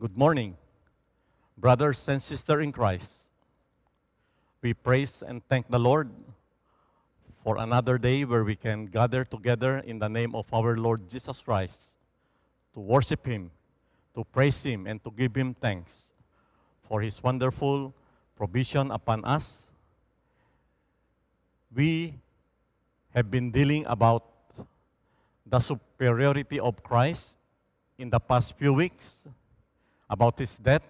Good morning, brothers and sisters in Christ. We praise and thank the Lord for another day where we can gather together in the name of our Lord Jesus Christ to worship Him, to praise Him, and to give Him thanks for His wonderful provision upon us. We have been dealing about the superiority of Christ in the past few weeks about his death.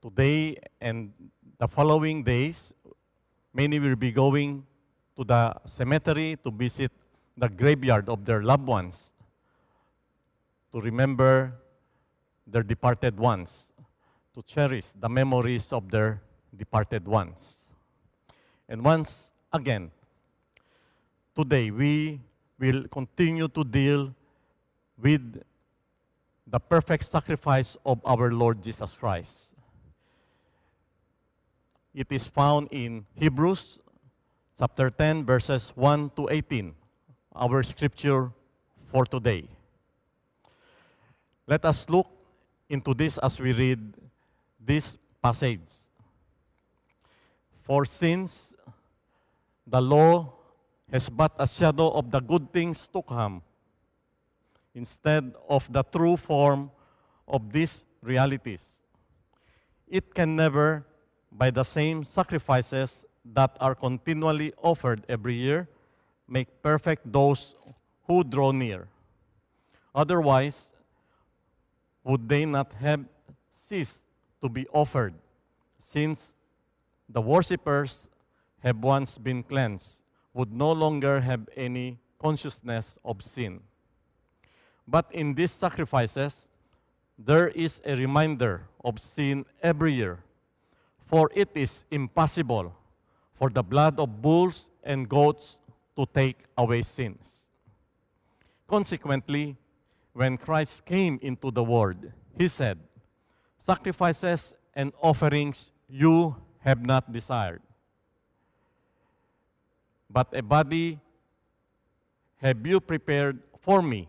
Today and the following days, many will be going to the cemetery to visit the graveyard of their loved ones to remember their departed ones, to cherish the memories of their departed ones. And once again, today we will continue to deal with the perfect sacrifice of our Lord Jesus Christ. It is found in Hebrews chapter 10, verses 1 to 18, our scripture for today. Let us look into this as we read this passage. For since the law has but a shadow of the good things to come, instead of the true form of these realities. It can never, by the same sacrifices that are continually offered every year, make perfect those who draw near. Otherwise, would they not have ceased to be offered, since the worshippers have once been cleansed, would no longer have any consciousness of sin? But in these sacrifices, there is a reminder of sin every year. For it is impossible for the blood of bulls and goats to take away sins. Consequently, when Christ came into the world, he said, Sacrifices and offerings you have not desired, but a body have you prepared for me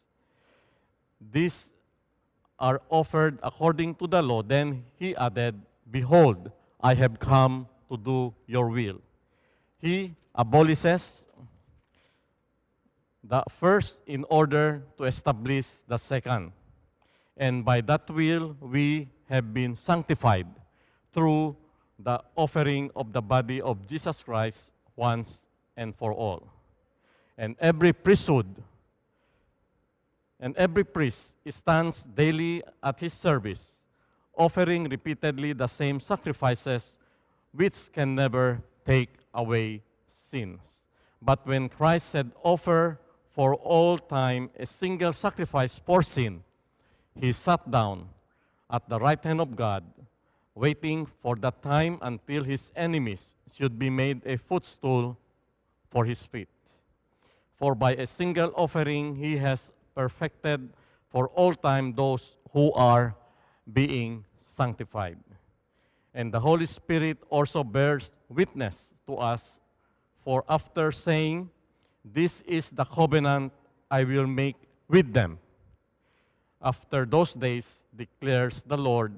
these are offered according to the law. Then he added, Behold, I have come to do your will. He abolishes the first in order to establish the second. And by that will, we have been sanctified through the offering of the body of Jesus Christ once and for all. And every priesthood and every priest stands daily at his service, offering repeatedly the same sacrifices which can never take away sins. But when Christ said, Offer for all time a single sacrifice for sin, he sat down at the right hand of God, waiting for the time until his enemies should be made a footstool for his feet. For by a single offering he has perfected for all time those who are being sanctified. And the Holy Spirit also bears witness to us, for after saying, This is the covenant I will make with them. After those days, declares the Lord,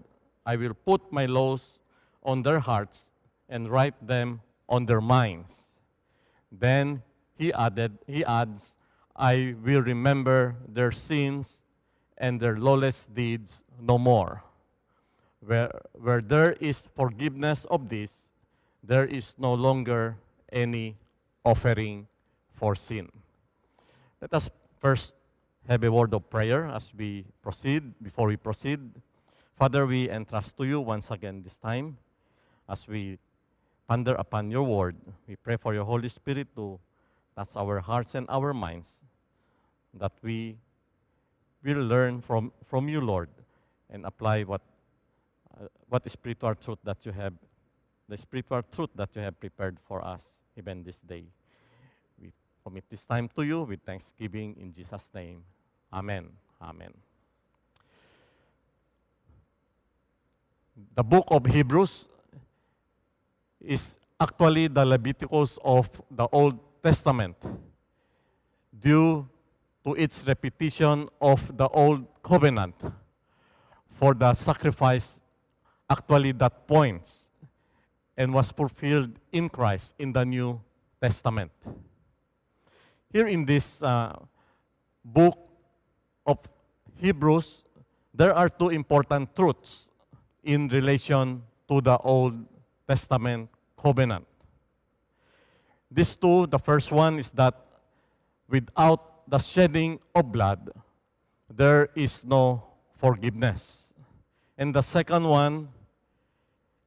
I will put my laws on their hearts and write them on their minds. Then he added, he adds, I will remember their sins and their lawless deeds no more. Where, where there is forgiveness of this, there is no longer any offering for sin. Let us first have a word of prayer as we proceed, before we proceed. Father, we entrust to you once again this time as we ponder upon your word. We pray for your Holy Spirit to touch our hearts and our minds that we will learn from, from you, Lord, and apply what, uh, what spiritual truth that you have, the spiritual truth that you have prepared for us even this day. We commit this time to you with thanksgiving in Jesus' name. Amen. Amen. The book of Hebrews is actually the Leviticus of the Old Testament due to its repetition of the Old Covenant for the sacrifice actually that points and was fulfilled in Christ in the New Testament. Here in this uh, book of Hebrews, there are two important truths in relation to the Old Testament covenant. These two, the first one is that without the shedding of blood, there is no forgiveness. And the second one,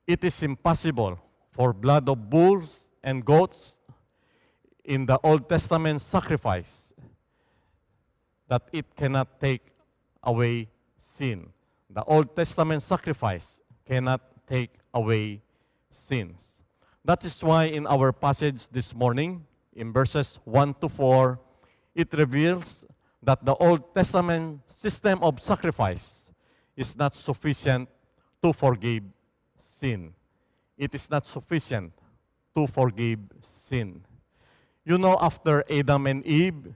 it is impossible for blood of bulls and goats in the Old Testament sacrifice that it cannot take away sin. The Old Testament sacrifice cannot take away sins. That is why in our passage this morning, in verses 1 to 4, it reveals that the Old Testament system of sacrifice is not sufficient to forgive sin. It is not sufficient to forgive sin. You know, after Adam and Eve,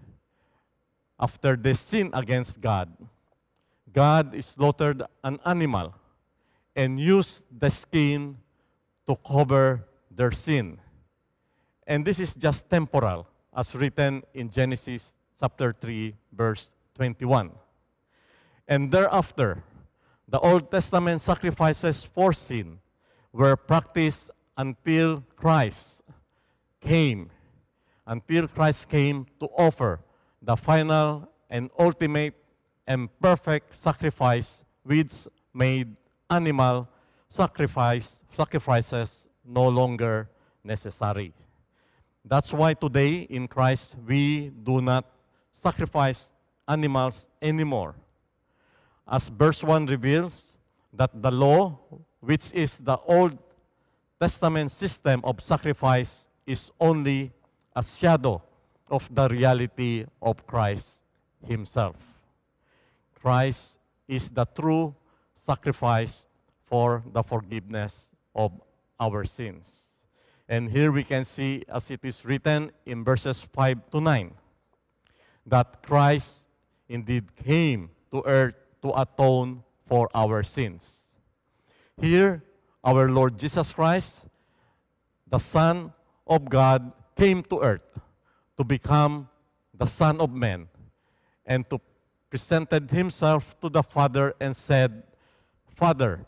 after they sinned against God, God slaughtered an animal and used the skin to cover their sin. And this is just temporal, as written in Genesis chapter 3, verse 21. And thereafter, the Old Testament sacrifices for sin were practiced until Christ came, until Christ came to offer the final and ultimate and perfect sacrifice which made animal sacrifice sacrifices no longer necessary. That's why today in Christ we do not sacrifice animals anymore. As verse 1 reveals, that the law, which is the Old Testament system of sacrifice, is only a shadow of the reality of Christ Himself. Christ is the true sacrifice for the forgiveness of our sins. And here we can see, as it is written in verses 5 to 9, that Christ indeed came to earth to atone for our sins. Here, our Lord Jesus Christ, the Son of God, came to earth to become the Son of Man and to presented himself to the Father and said, Father,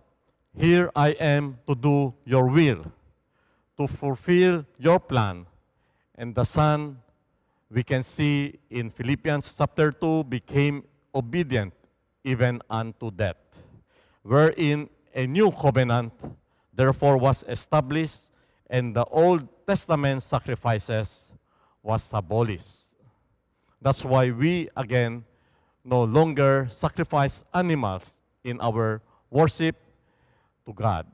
here I am to do your will, to fulfill your plan. And the Son, we can see in Philippians chapter 2, became obedient even unto death, wherein a new covenant therefore was established and the Old Testament sacrifices was abolished. That's why we again no longer sacrifice animals in our worship to God.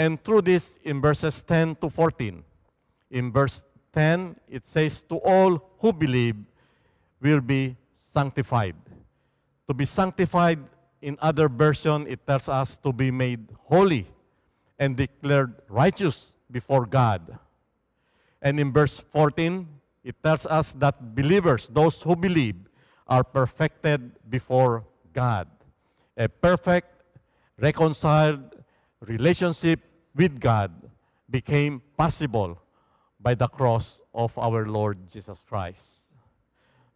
And through this, in verses 10 to 14, in verse 10, it says, To all who believe will be sanctified. To be sanctified, in other version, it tells us to be made holy and declared righteous before God. And in verse 14, it tells us that believers, those who believe, are perfected before God. A perfect, reconciled relationship with God became possible by the cross of our Lord Jesus Christ.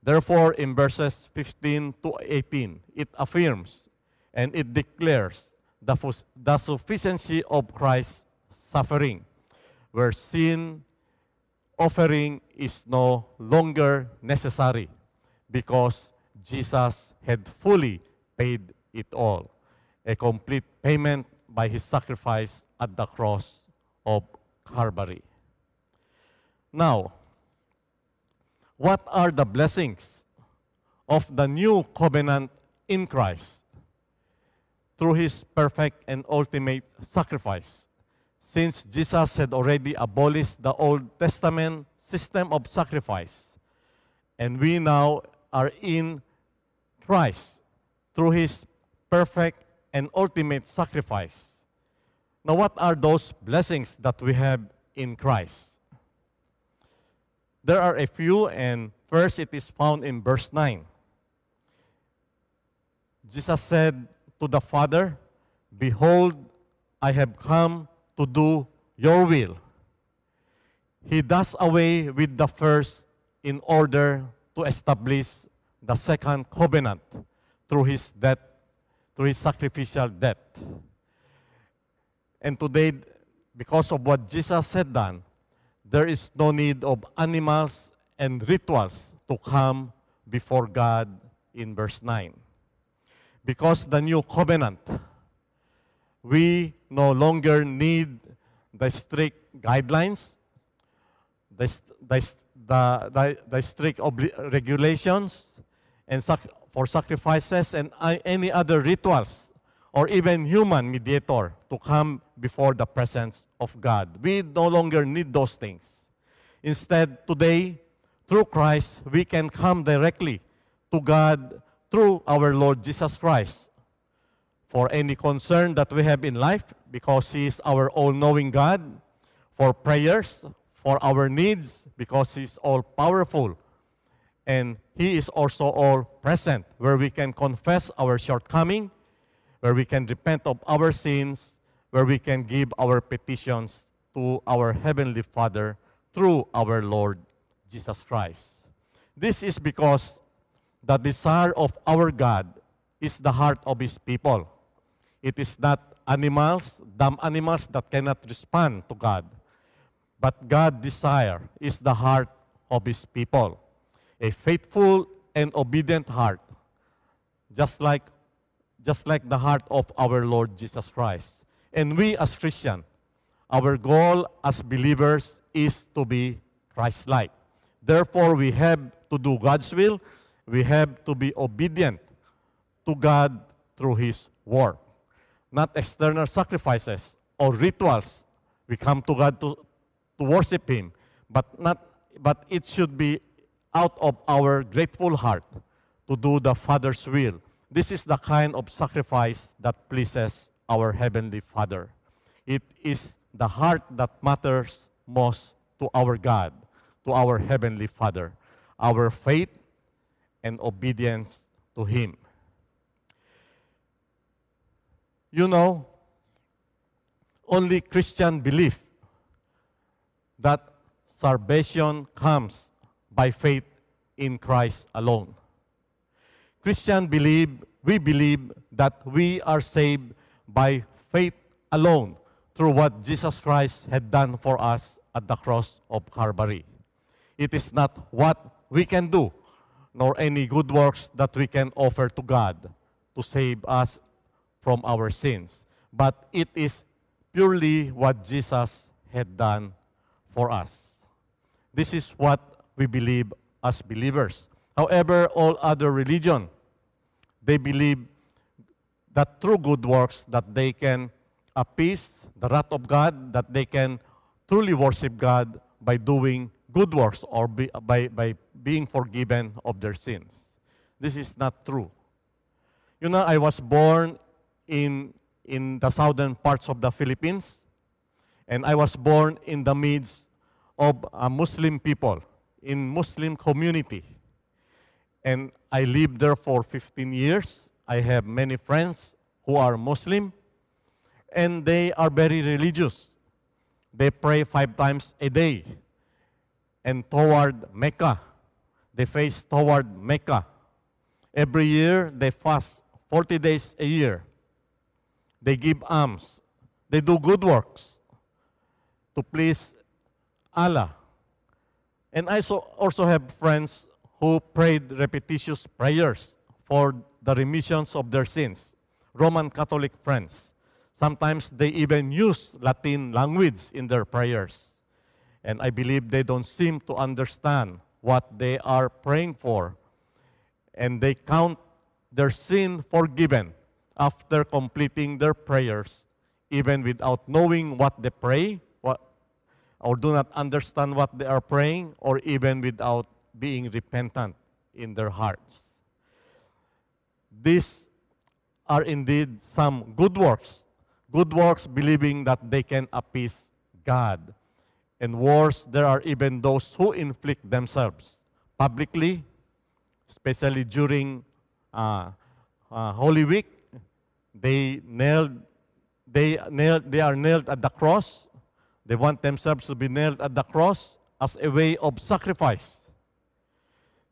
Therefore, in verses 15 to 18, it affirms and it declares the, the sufficiency of Christ's suffering, where sin offering is no longer necessary because Jesus had fully paid it all. A complete payment by his sacrifice at the cross of Calvary. Now, what are the blessings of the new covenant in Christ through his perfect and ultimate sacrifice. Since Jesus had already abolished the Old Testament system of sacrifice, and we now are in Christ through his perfect and ultimate sacrifice. Now, what are those blessings that we have in Christ? There are a few, and first it is found in verse 9. Jesus said to the Father, Behold, I have come to do your will. He does away with the first in order to establish the second covenant through his death, through his sacrificial death. And today, because of what Jesus had done, there is no need of animals and rituals to come before God in verse 9. Because the new covenant, we no longer need the strict guidelines, the, the, the, the, strict regulations, and for sacrifices and any other rituals or even human mediator to come before the presence of God. We no longer need those things. Instead, today, through Christ, we can come directly to God through our Lord Jesus Christ. For any concern that we have in life, because He is our all knowing God, for prayers, for our needs, because He is all powerful and He is also all present, where we can confess our shortcoming, where we can repent of our sins, where we can give our petitions to our Heavenly Father through our Lord Jesus Christ. This is because the desire of our God is the heart of His people. It is not animals, dumb animals that cannot respond to God. But God's desire is the heart of His people a faithful and obedient heart, just like, just like the heart of our Lord Jesus Christ. And we as Christians, our goal as believers is to be Christ-like. Therefore, we have to do God's will. We have to be obedient to God through His Word. Not external sacrifices or rituals. We come to God to, to worship Him, but, not, but it should be out of our grateful heart to do the Father's will. This is the kind of sacrifice that pleases our Heavenly Father. It is the heart that matters most to our God, to our Heavenly Father, our faith and obedience to Him. You know, only Christian believe that salvation comes by faith in Christ alone. Christian believe, we believe that we are saved by faith alone through what Jesus Christ had done for us at the cross of Calvary. It is not what we can do, nor any good works that we can offer to God to save us from our sins, but it is purely what Jesus had done for us. This is what we believe as believers. However, all other religion, they believe that through good works that they can appease the wrath of God, that they can truly worship God by doing good works or be, by, by being forgiven of their sins. This is not true. You know, I was born in, in the southern parts of the Philippines, and I was born in the midst of a Muslim people in Muslim community. And I lived there for 15 years. I have many friends who are Muslim, and they are very religious. They pray five times a day. And toward Mecca, they face toward Mecca. Every year, they fast 40 days a year. They give alms. They do good works to please Allah. And I also have friends who prayed repetitious prayers for the remissions of their sins. Roman Catholic friends. Sometimes they even use Latin language in their prayers. And I believe they don't seem to understand what they are praying for. and they count their sin forgiven after completing their prayers, even without knowing what they pray, or do not understand what they are praying, or even without being repentant in their hearts. These are indeed some good works. Good works believing that they can appease God. And worse, there are even those who inflict themselves publicly, especially during uh, uh, Holy Week. They nailed, they nailed, they are nailed at the cross. They want themselves to be nailed at the cross as a way of sacrifice.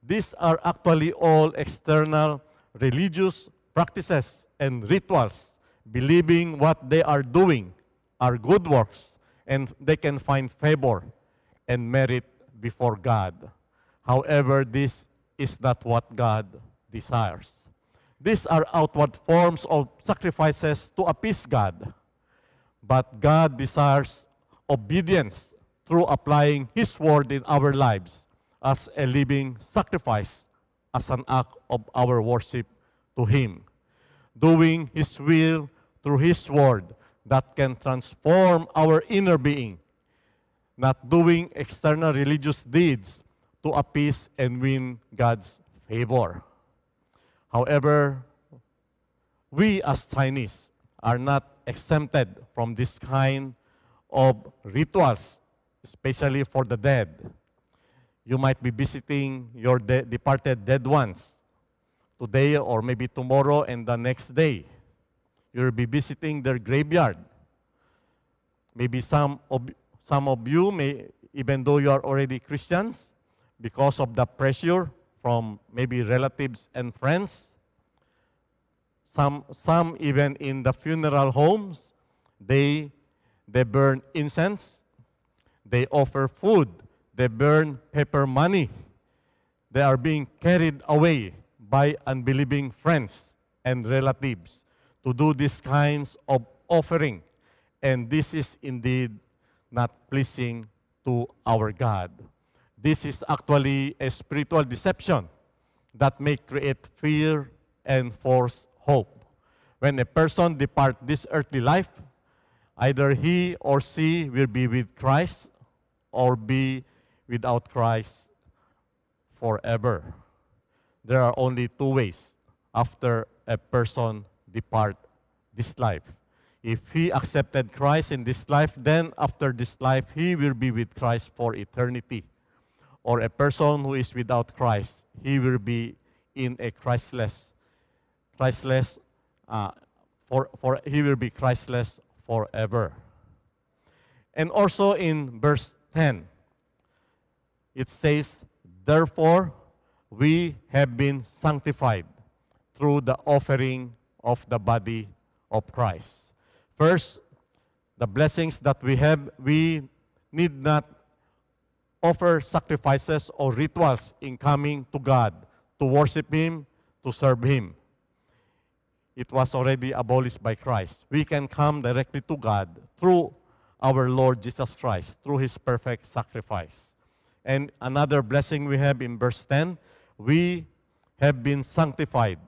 These are actually all external religious practices and rituals, believing what they are doing are good works and they can find favor and merit before God. However, this is not what God desires. These are outward forms of sacrifices to appease God. But God desires obedience through applying His word in our lives as a living sacrifice, as an act of our worship to Him. Doing His will through His word that can transform our inner being, not doing external religious deeds to appease and win God's favor. However, we as Chinese are not exempted from this kind of rituals, especially for the dead. You might be visiting your de- departed dead ones today or maybe tomorrow and the next day. You'll be visiting their graveyard. Maybe some of, some of you may, even though you are already Christians, because of the pressure from maybe relatives and friends, some, some even in the funeral homes, they, they burn incense, they offer food, they burn paper money. They are being carried away by unbelieving friends and relatives to do these kinds of offering. And this is indeed not pleasing to our God. This is actually a spiritual deception that may create fear and force hope. When a person depart this earthly life, either he or she will be with Christ or be without Christ forever. There are only two ways after a person depart this life. If he accepted Christ in this life, then after this life, he will be with Christ for eternity. Or a person who is without Christ, he will be in a Christless, Christless, uh, for, for he will be Christless forever. And also in verse 10, it says, Therefore, we have been sanctified through the offering of the body of Christ. First, the blessings that we have, we need not offer sacrifices or rituals in coming to God to worship Him, to serve Him. It was already abolished by Christ. We can come directly to God through our Lord Jesus Christ, through His perfect sacrifice. And another blessing we have in verse 10 we have been sanctified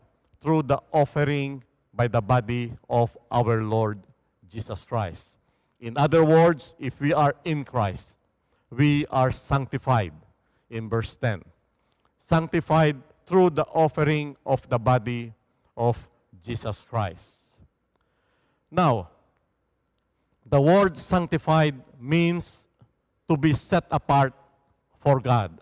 through the offering by the body of our Lord Jesus Christ. In other words, if we are in Christ, we are sanctified in verse 10. Sanctified through the offering of the body of Jesus Christ. Now, the word sanctified means to be set apart for God.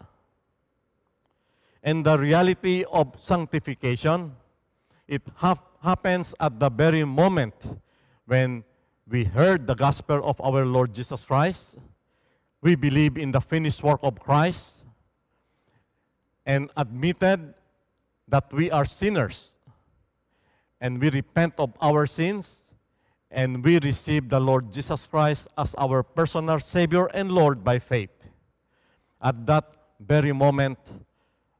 And the reality of sanctification, it hap- happens at the very moment when we heard the gospel of our Lord Jesus Christ, we believe in the finished work of Christ, and admitted that we are sinners, and we repent of our sins, and we receive the Lord Jesus Christ as our personal Savior and Lord by faith. At that very moment,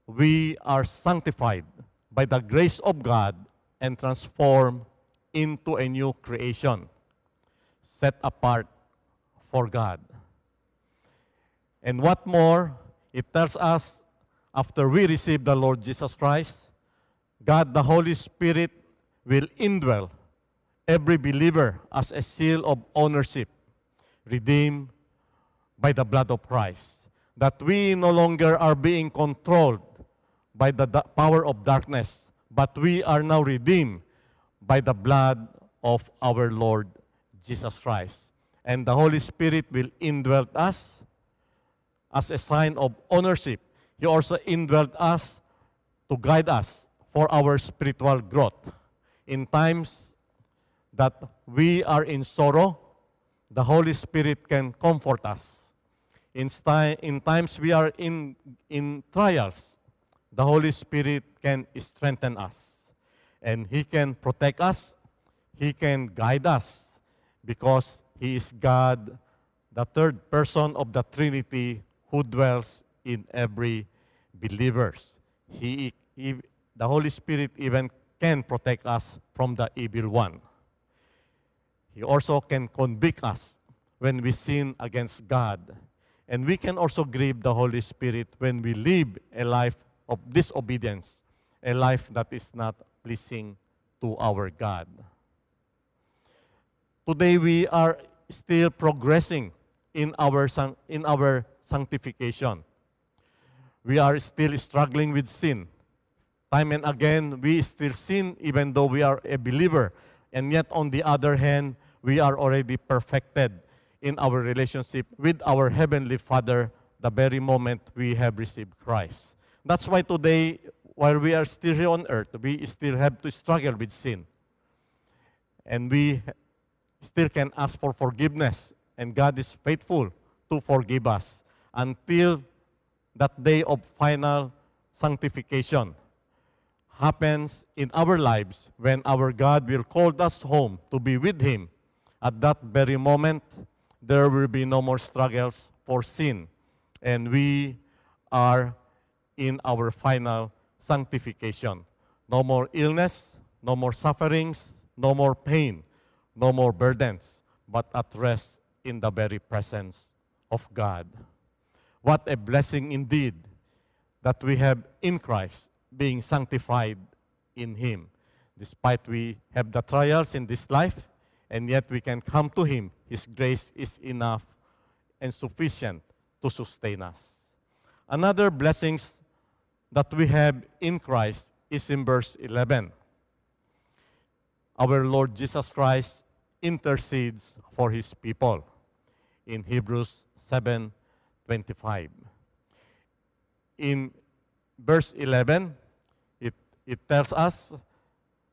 we are sanctified by the grace of God and transformed into a new creation, set apart for God. And what more, it tells us after we receive the Lord Jesus Christ, God the Holy Spirit will indwell every believer as a seal of ownership, redeemed by the blood of Christ. That we no longer are being controlled by the power of darkness, but we are now redeemed by the blood of our Lord Jesus Christ. And the Holy Spirit will indwell us as a sign of ownership. He also indwelled us to guide us for our spiritual growth. In times that we are in sorrow, the Holy Spirit can comfort us. In, in times we are in, in trials, the Holy Spirit can strengthen us. And He can protect us, He can guide us, because He is God, the third person of the Trinity who dwells in every believers. He, he, the Holy Spirit even can protect us from the evil one. He also can convict us when we sin against God. And we can also grieve the Holy Spirit when we live a life of disobedience, a life that is not pleasing to our God. Today we are still progressing in our, in our sanctification. We are still struggling with sin. Time and again, we still sin even though we are a believer. And yet, on the other hand, we are already perfected in our relationship with our Heavenly Father the very moment we have received Christ. That's why today, while we are still here on earth, we still have to struggle with sin. And we still can ask for forgiveness. And God is faithful to forgive us until that day of final sanctification happens in our lives when our God will call us home to be with Him. At that very moment, there will be no more struggles for sin. And we are in our final sanctification. No more illness, no more sufferings, no more pain, no more burdens, but at rest in the very presence of God. What a blessing indeed that we have in Christ being sanctified in Him. Despite we have the trials in this life, and yet we can come to Him. His grace is enough and sufficient to sustain us. Another blessings that we have in Christ is in verse 11. Our Lord Jesus Christ intercedes for His people in Hebrews 7:25. In verse 11, it, tells us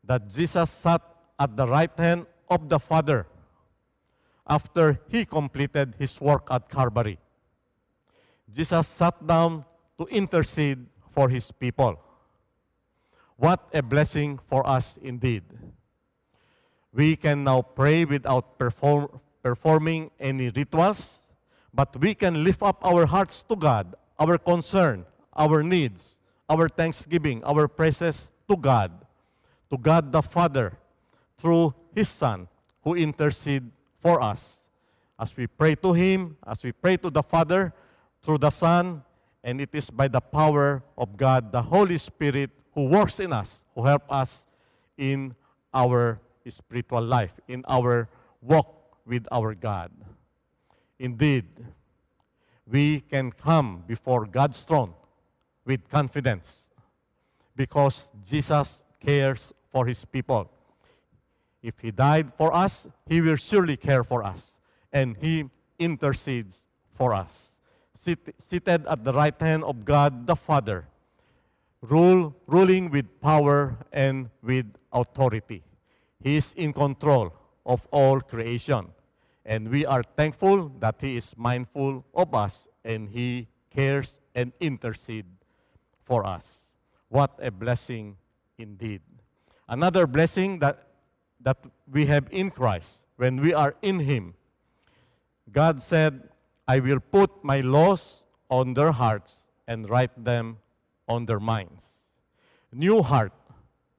that Jesus sat at the right hand of the Father after he completed his work at Calvary. Jesus sat down to intercede for his people. What a blessing for us indeed. We can now pray without perform, performing any rituals, but we can lift up our hearts to God, our concern, our needs, our thanksgiving, our praises to God, to God the Father, through His Son, who intercede for us. As we pray to Him, as we pray to the Father, through the Son, and it is by the power of God, the Holy Spirit, who works in us, who help us in our spiritual life, in our walk with our God. Indeed, we can come before God's throne with confidence because Jesus cares for his people. If he died for us, he will surely care for us, and he intercedes for us. Seated at the right hand of God the Father, rule, ruling with power and with authority. He is in control of all creation. And we are thankful that He is mindful of us and He cares and intercedes for us. What a blessing indeed. Another blessing that, that we have in Christ when we are in Him. God said, I will put my laws on their hearts and write them on their minds. New heart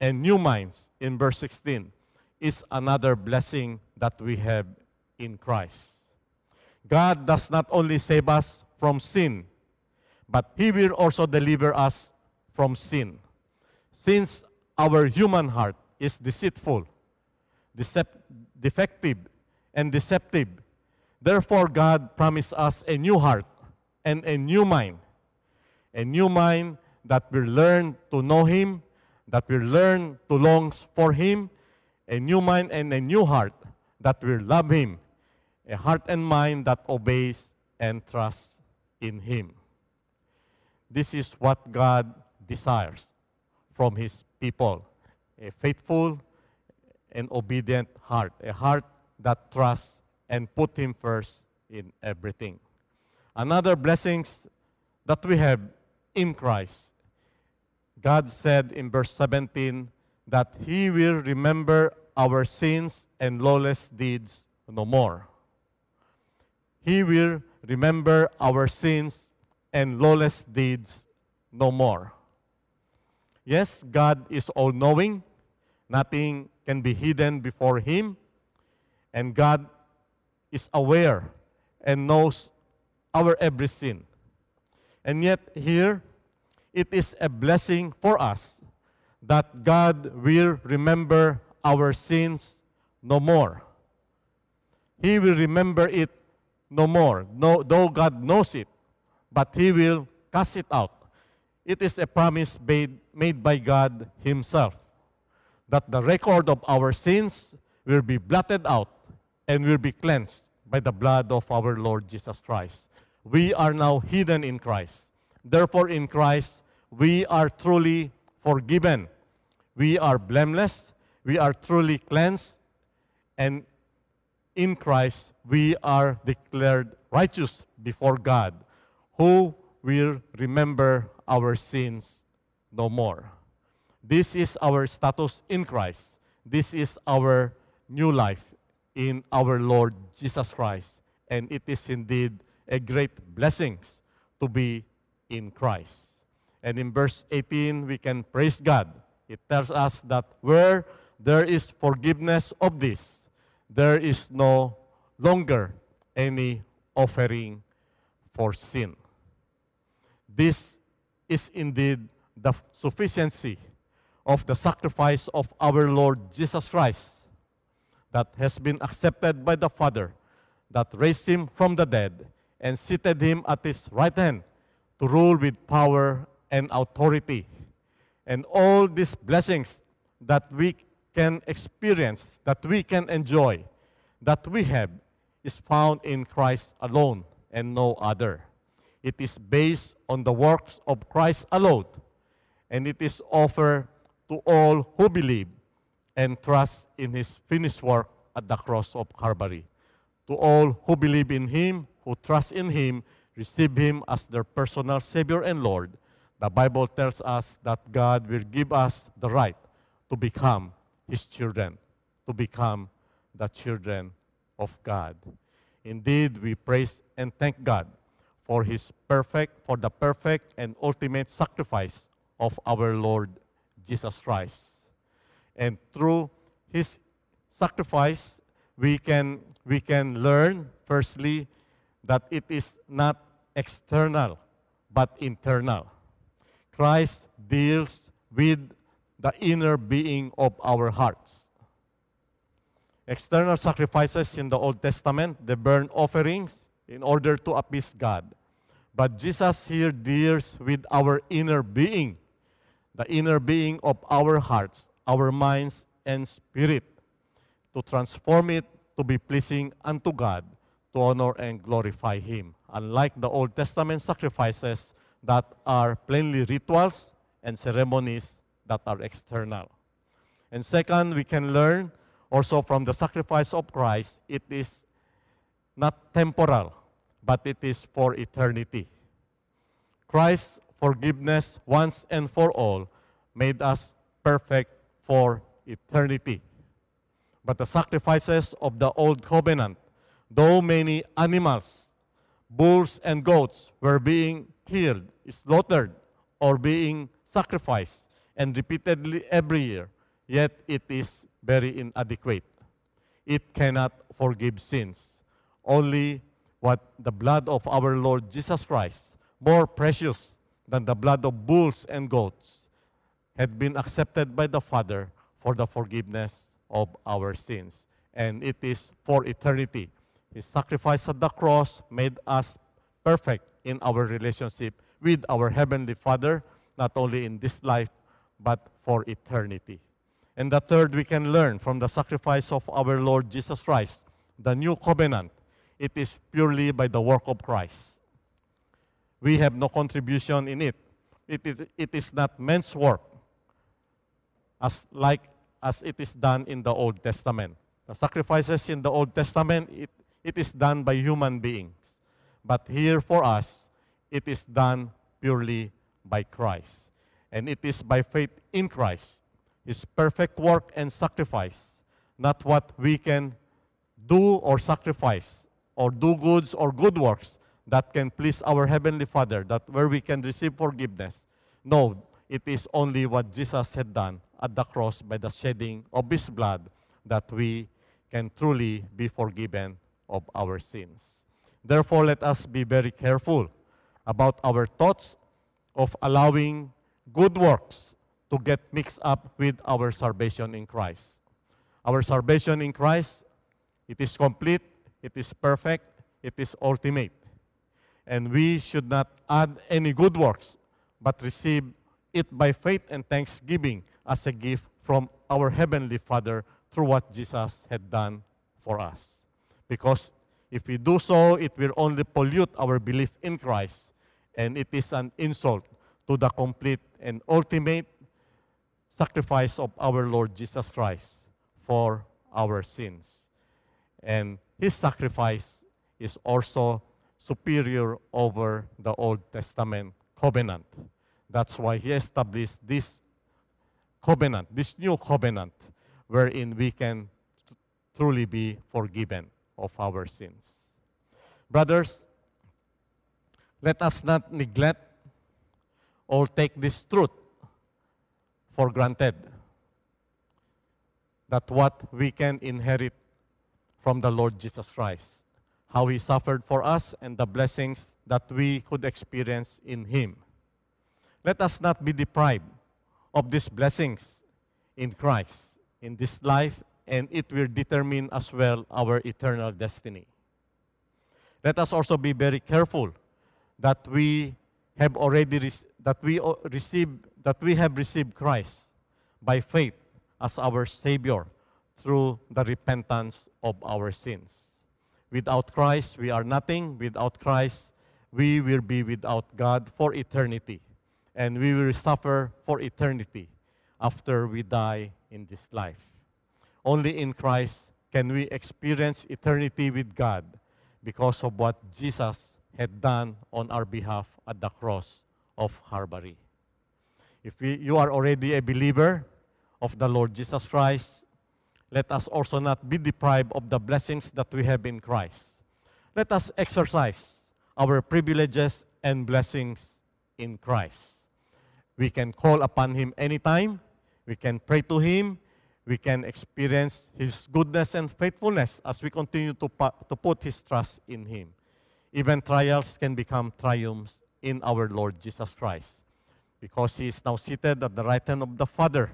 and new minds in verse 16 is another blessing that we have in Christ. God does not only save us from sin, but He will also deliver us from sin. Since our human heart is deceitful, decep- defective, and deceptive. Therefore, God promised us a new heart and a new mind. A new mind that will learn to know Him, that will learn to long for Him, a new mind and a new heart that will love Him, a heart and mind that obeys and trusts in Him. This is what God desires from His people a faithful and obedient heart, a heart that trusts and put Him first in everything. Another blessings that we have in Christ. God said in verse 17 that He will remember our sins and lawless deeds no more. He will remember our sins and lawless deeds no more. Yes, God is all knowing. Nothing can be hidden before Him. And God is aware and knows our every sin. And yet, here, it is a blessing for us that God will remember our sins no more. He will remember it no more, no, though God knows it, but He will cast it out. It is a promise made, made by God Himself that the record of our sins will be blotted out and will be cleansed by the blood of our Lord Jesus Christ. We are now hidden in Christ. Therefore, in Christ, we are truly forgiven. We are blameless. We are truly cleansed. And in Christ, we are declared righteous before God, who will remember our sins no more. This is our status in Christ. This is our new life in our Lord Jesus Christ. And it is indeed a great blessing to be in Christ. And in verse 18, we can praise God. It tells us that where there is forgiveness of this, there is no longer any offering for sin. This is indeed the sufficiency of the sacrifice of our Lord Jesus Christ that has been accepted by the Father, that raised him from the dead and seated him at his right hand to rule with power and authority. And all these blessings that we can experience, that we can enjoy, that we have, is found in Christ alone and no other. It is based on the works of Christ alone, and it is offered to all who believe and trust in his finished work at the cross of Calvary. To all who believe in him, who trust in him, receive him as their personal Savior and Lord, the Bible tells us that God will give us the right to become his children, to become the children of God. Indeed, we praise and thank God for his perfect, for the perfect and ultimate sacrifice of our Lord Jesus Christ. And through his sacrifice, we can, we can learn, firstly, that it is not external, but internal. Christ deals with the inner being of our hearts. External sacrifices in the Old Testament, the burnt offerings in order to appease God. But Jesus here deals with our inner being, the inner being of our hearts, our minds, and spirit, to transform it to be pleasing unto God, to honor and glorify Him. Unlike the Old Testament sacrifices that are plainly rituals and ceremonies that are external. And second, we can learn also from the sacrifice of Christ, it is not temporal, but it is for eternity. Christ's forgiveness once and for all made us perfect for eternity. But the sacrifices of the old covenant, though many animals, bulls and goats were being killed, slaughtered, or being sacrificed, and repeatedly every year, yet it is very inadequate. It cannot forgive sins. Only what the blood of our Lord Jesus Christ, more precious than the blood of bulls and goats, had been accepted by the Father for the forgiveness of our sins. And it is for eternity. His sacrifice at the cross made us perfect in our relationship with our Heavenly Father, not only in this life, but for eternity. And the third, we can learn from the sacrifice of our Lord Jesus Christ, the new covenant. It is purely by the work of Christ. We have no contribution in it. It, it, it is not men's work, as like as it is done in the Old Testament. The sacrifices in the Old Testament, it, it is done by human beings. But here for us, it is done purely by Christ. And it is by faith in Christ, His perfect work and sacrifice, not what we can do or sacrifice, or do goods or good works that can please our Heavenly Father, that where we can receive forgiveness. No, it is only what Jesus had done at the cross by the shedding of His blood that we can truly be forgiven of our sins. Therefore, let us be very careful about our thoughts of allowing good works to get mixed up with our salvation in Christ. Our salvation in Christ, it is complete, it is perfect, it is ultimate. And we should not add any good works, but receive it by faith and thanksgiving as a gift from our Heavenly Father through what Jesus had done for us. Because if we do so, it will only pollute our belief in Christ, and it is an insult to the complete and ultimate sacrifice of our Lord Jesus Christ for our sins. And his sacrifice is also superior over the Old Testament covenant. That's why he established this covenant, this new covenant, wherein we can truly be forgiven of our sins. Brothers, let us not neglect or take this truth for granted that what we can inherit from the Lord Jesus Christ, how he suffered for us, and the blessings that we could experience in him. Let us not be deprived of these blessings in Christ in this life, and it will determine as well our eternal destiny. Let us also be very careful that we have already re- that we receive that we have received Christ by faith as our Savior through the repentance of our sins. Without Christ, we are nothing. Without Christ, we will be without God for eternity and we will suffer for eternity after we die in this life. Only in Christ can we experience eternity with God because of what Jesus had done on our behalf at the cross of Calvary. If we, you are already a believer of the Lord Jesus Christ, let us also not be deprived of the blessings that we have in Christ. Let us exercise our privileges and blessings in Christ. We can call upon Him anytime. We can pray to Him. We can experience His goodness and faithfulness as we continue to, to put His trust in Him. Even trials can become triumphs in our Lord Jesus Christ. Because He is now seated at the right hand of the Father,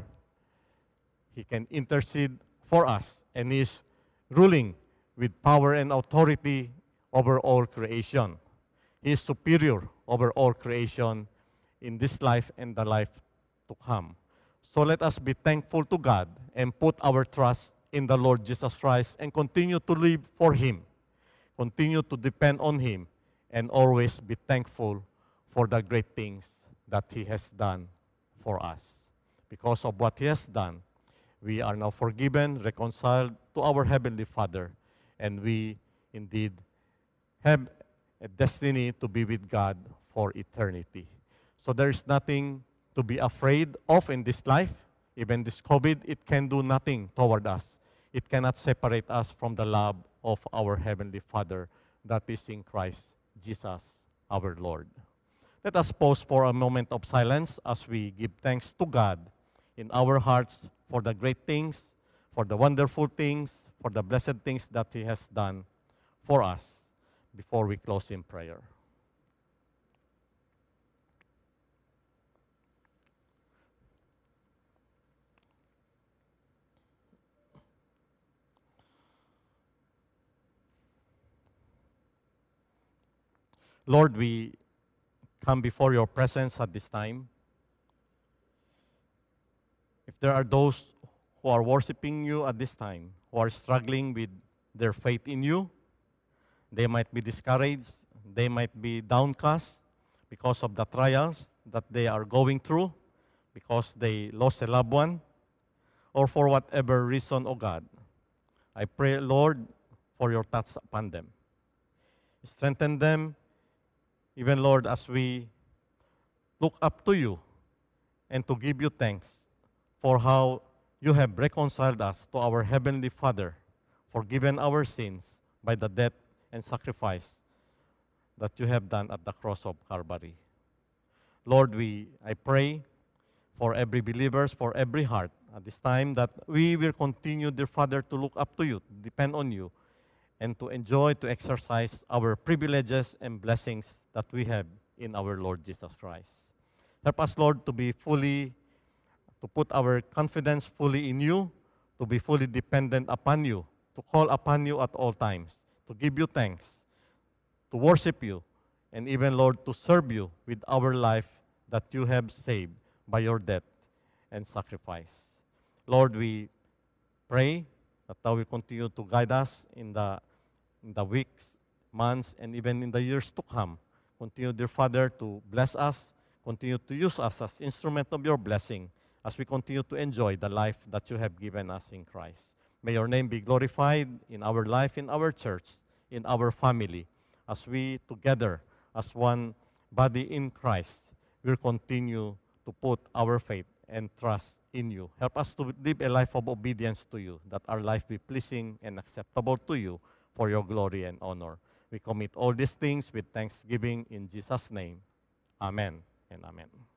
He can intercede for us and is ruling with power and authority over all creation. He is superior over all creation in this life and the life to come. So let us be thankful to God and put our trust in the Lord Jesus Christ and continue to live for Him. Continue to depend on Him and always be thankful for the great things that He has done for us. Because of what He has done, we are now forgiven, reconciled to our Heavenly Father, and we indeed have a destiny to be with God for eternity. So there's nothing to be afraid of in this life. Even this COVID, it can do nothing toward us. It cannot separate us from the love of our Heavenly Father that is in Christ Jesus our Lord. Let us pause for a moment of silence as we give thanks to God in our hearts for the great things, for the wonderful things, for the blessed things that He has done for us before we close in prayer. Lord, we come before your presence at this time. If there are those who are worshiping you at this time, who are struggling with their faith in you, they might be discouraged, they might be downcast because of the trials that they are going through, because they lost a loved one, or for whatever reason, oh God. I pray, Lord, for your touch upon them. Strengthen them, even, Lord, as we look up to you and to give you thanks for how you have reconciled us to our Heavenly Father, forgiven our sins by the death and sacrifice that you have done at the cross of Calvary. Lord, we I pray for every believers, for every heart at this time that we will continue, dear Father, to look up to you, depend on you, and to enjoy, to exercise our privileges and blessings that we have in our Lord Jesus Christ. Help us, Lord, to be fully, to put our confidence fully in you, to be fully dependent upon you, to call upon you at all times, to give you thanks, to worship you, and even, Lord, to serve you with our life that you have saved by your death and sacrifice. Lord, we pray that thou will continue to guide us in the, in the weeks, months, and even in the years to come. Continue, dear Father, to bless us, continue to use us as instrument of your blessing as we continue to enjoy the life that you have given us in Christ. May your name be glorified in our life, in our church, in our family, as we together, as one body in Christ, will continue to put our faith and trust in you. Help us to live a life of obedience to you, that our life be pleasing and acceptable to you for your glory and honor. We commit all these things with thanksgiving in Jesus' name. Amen and amen.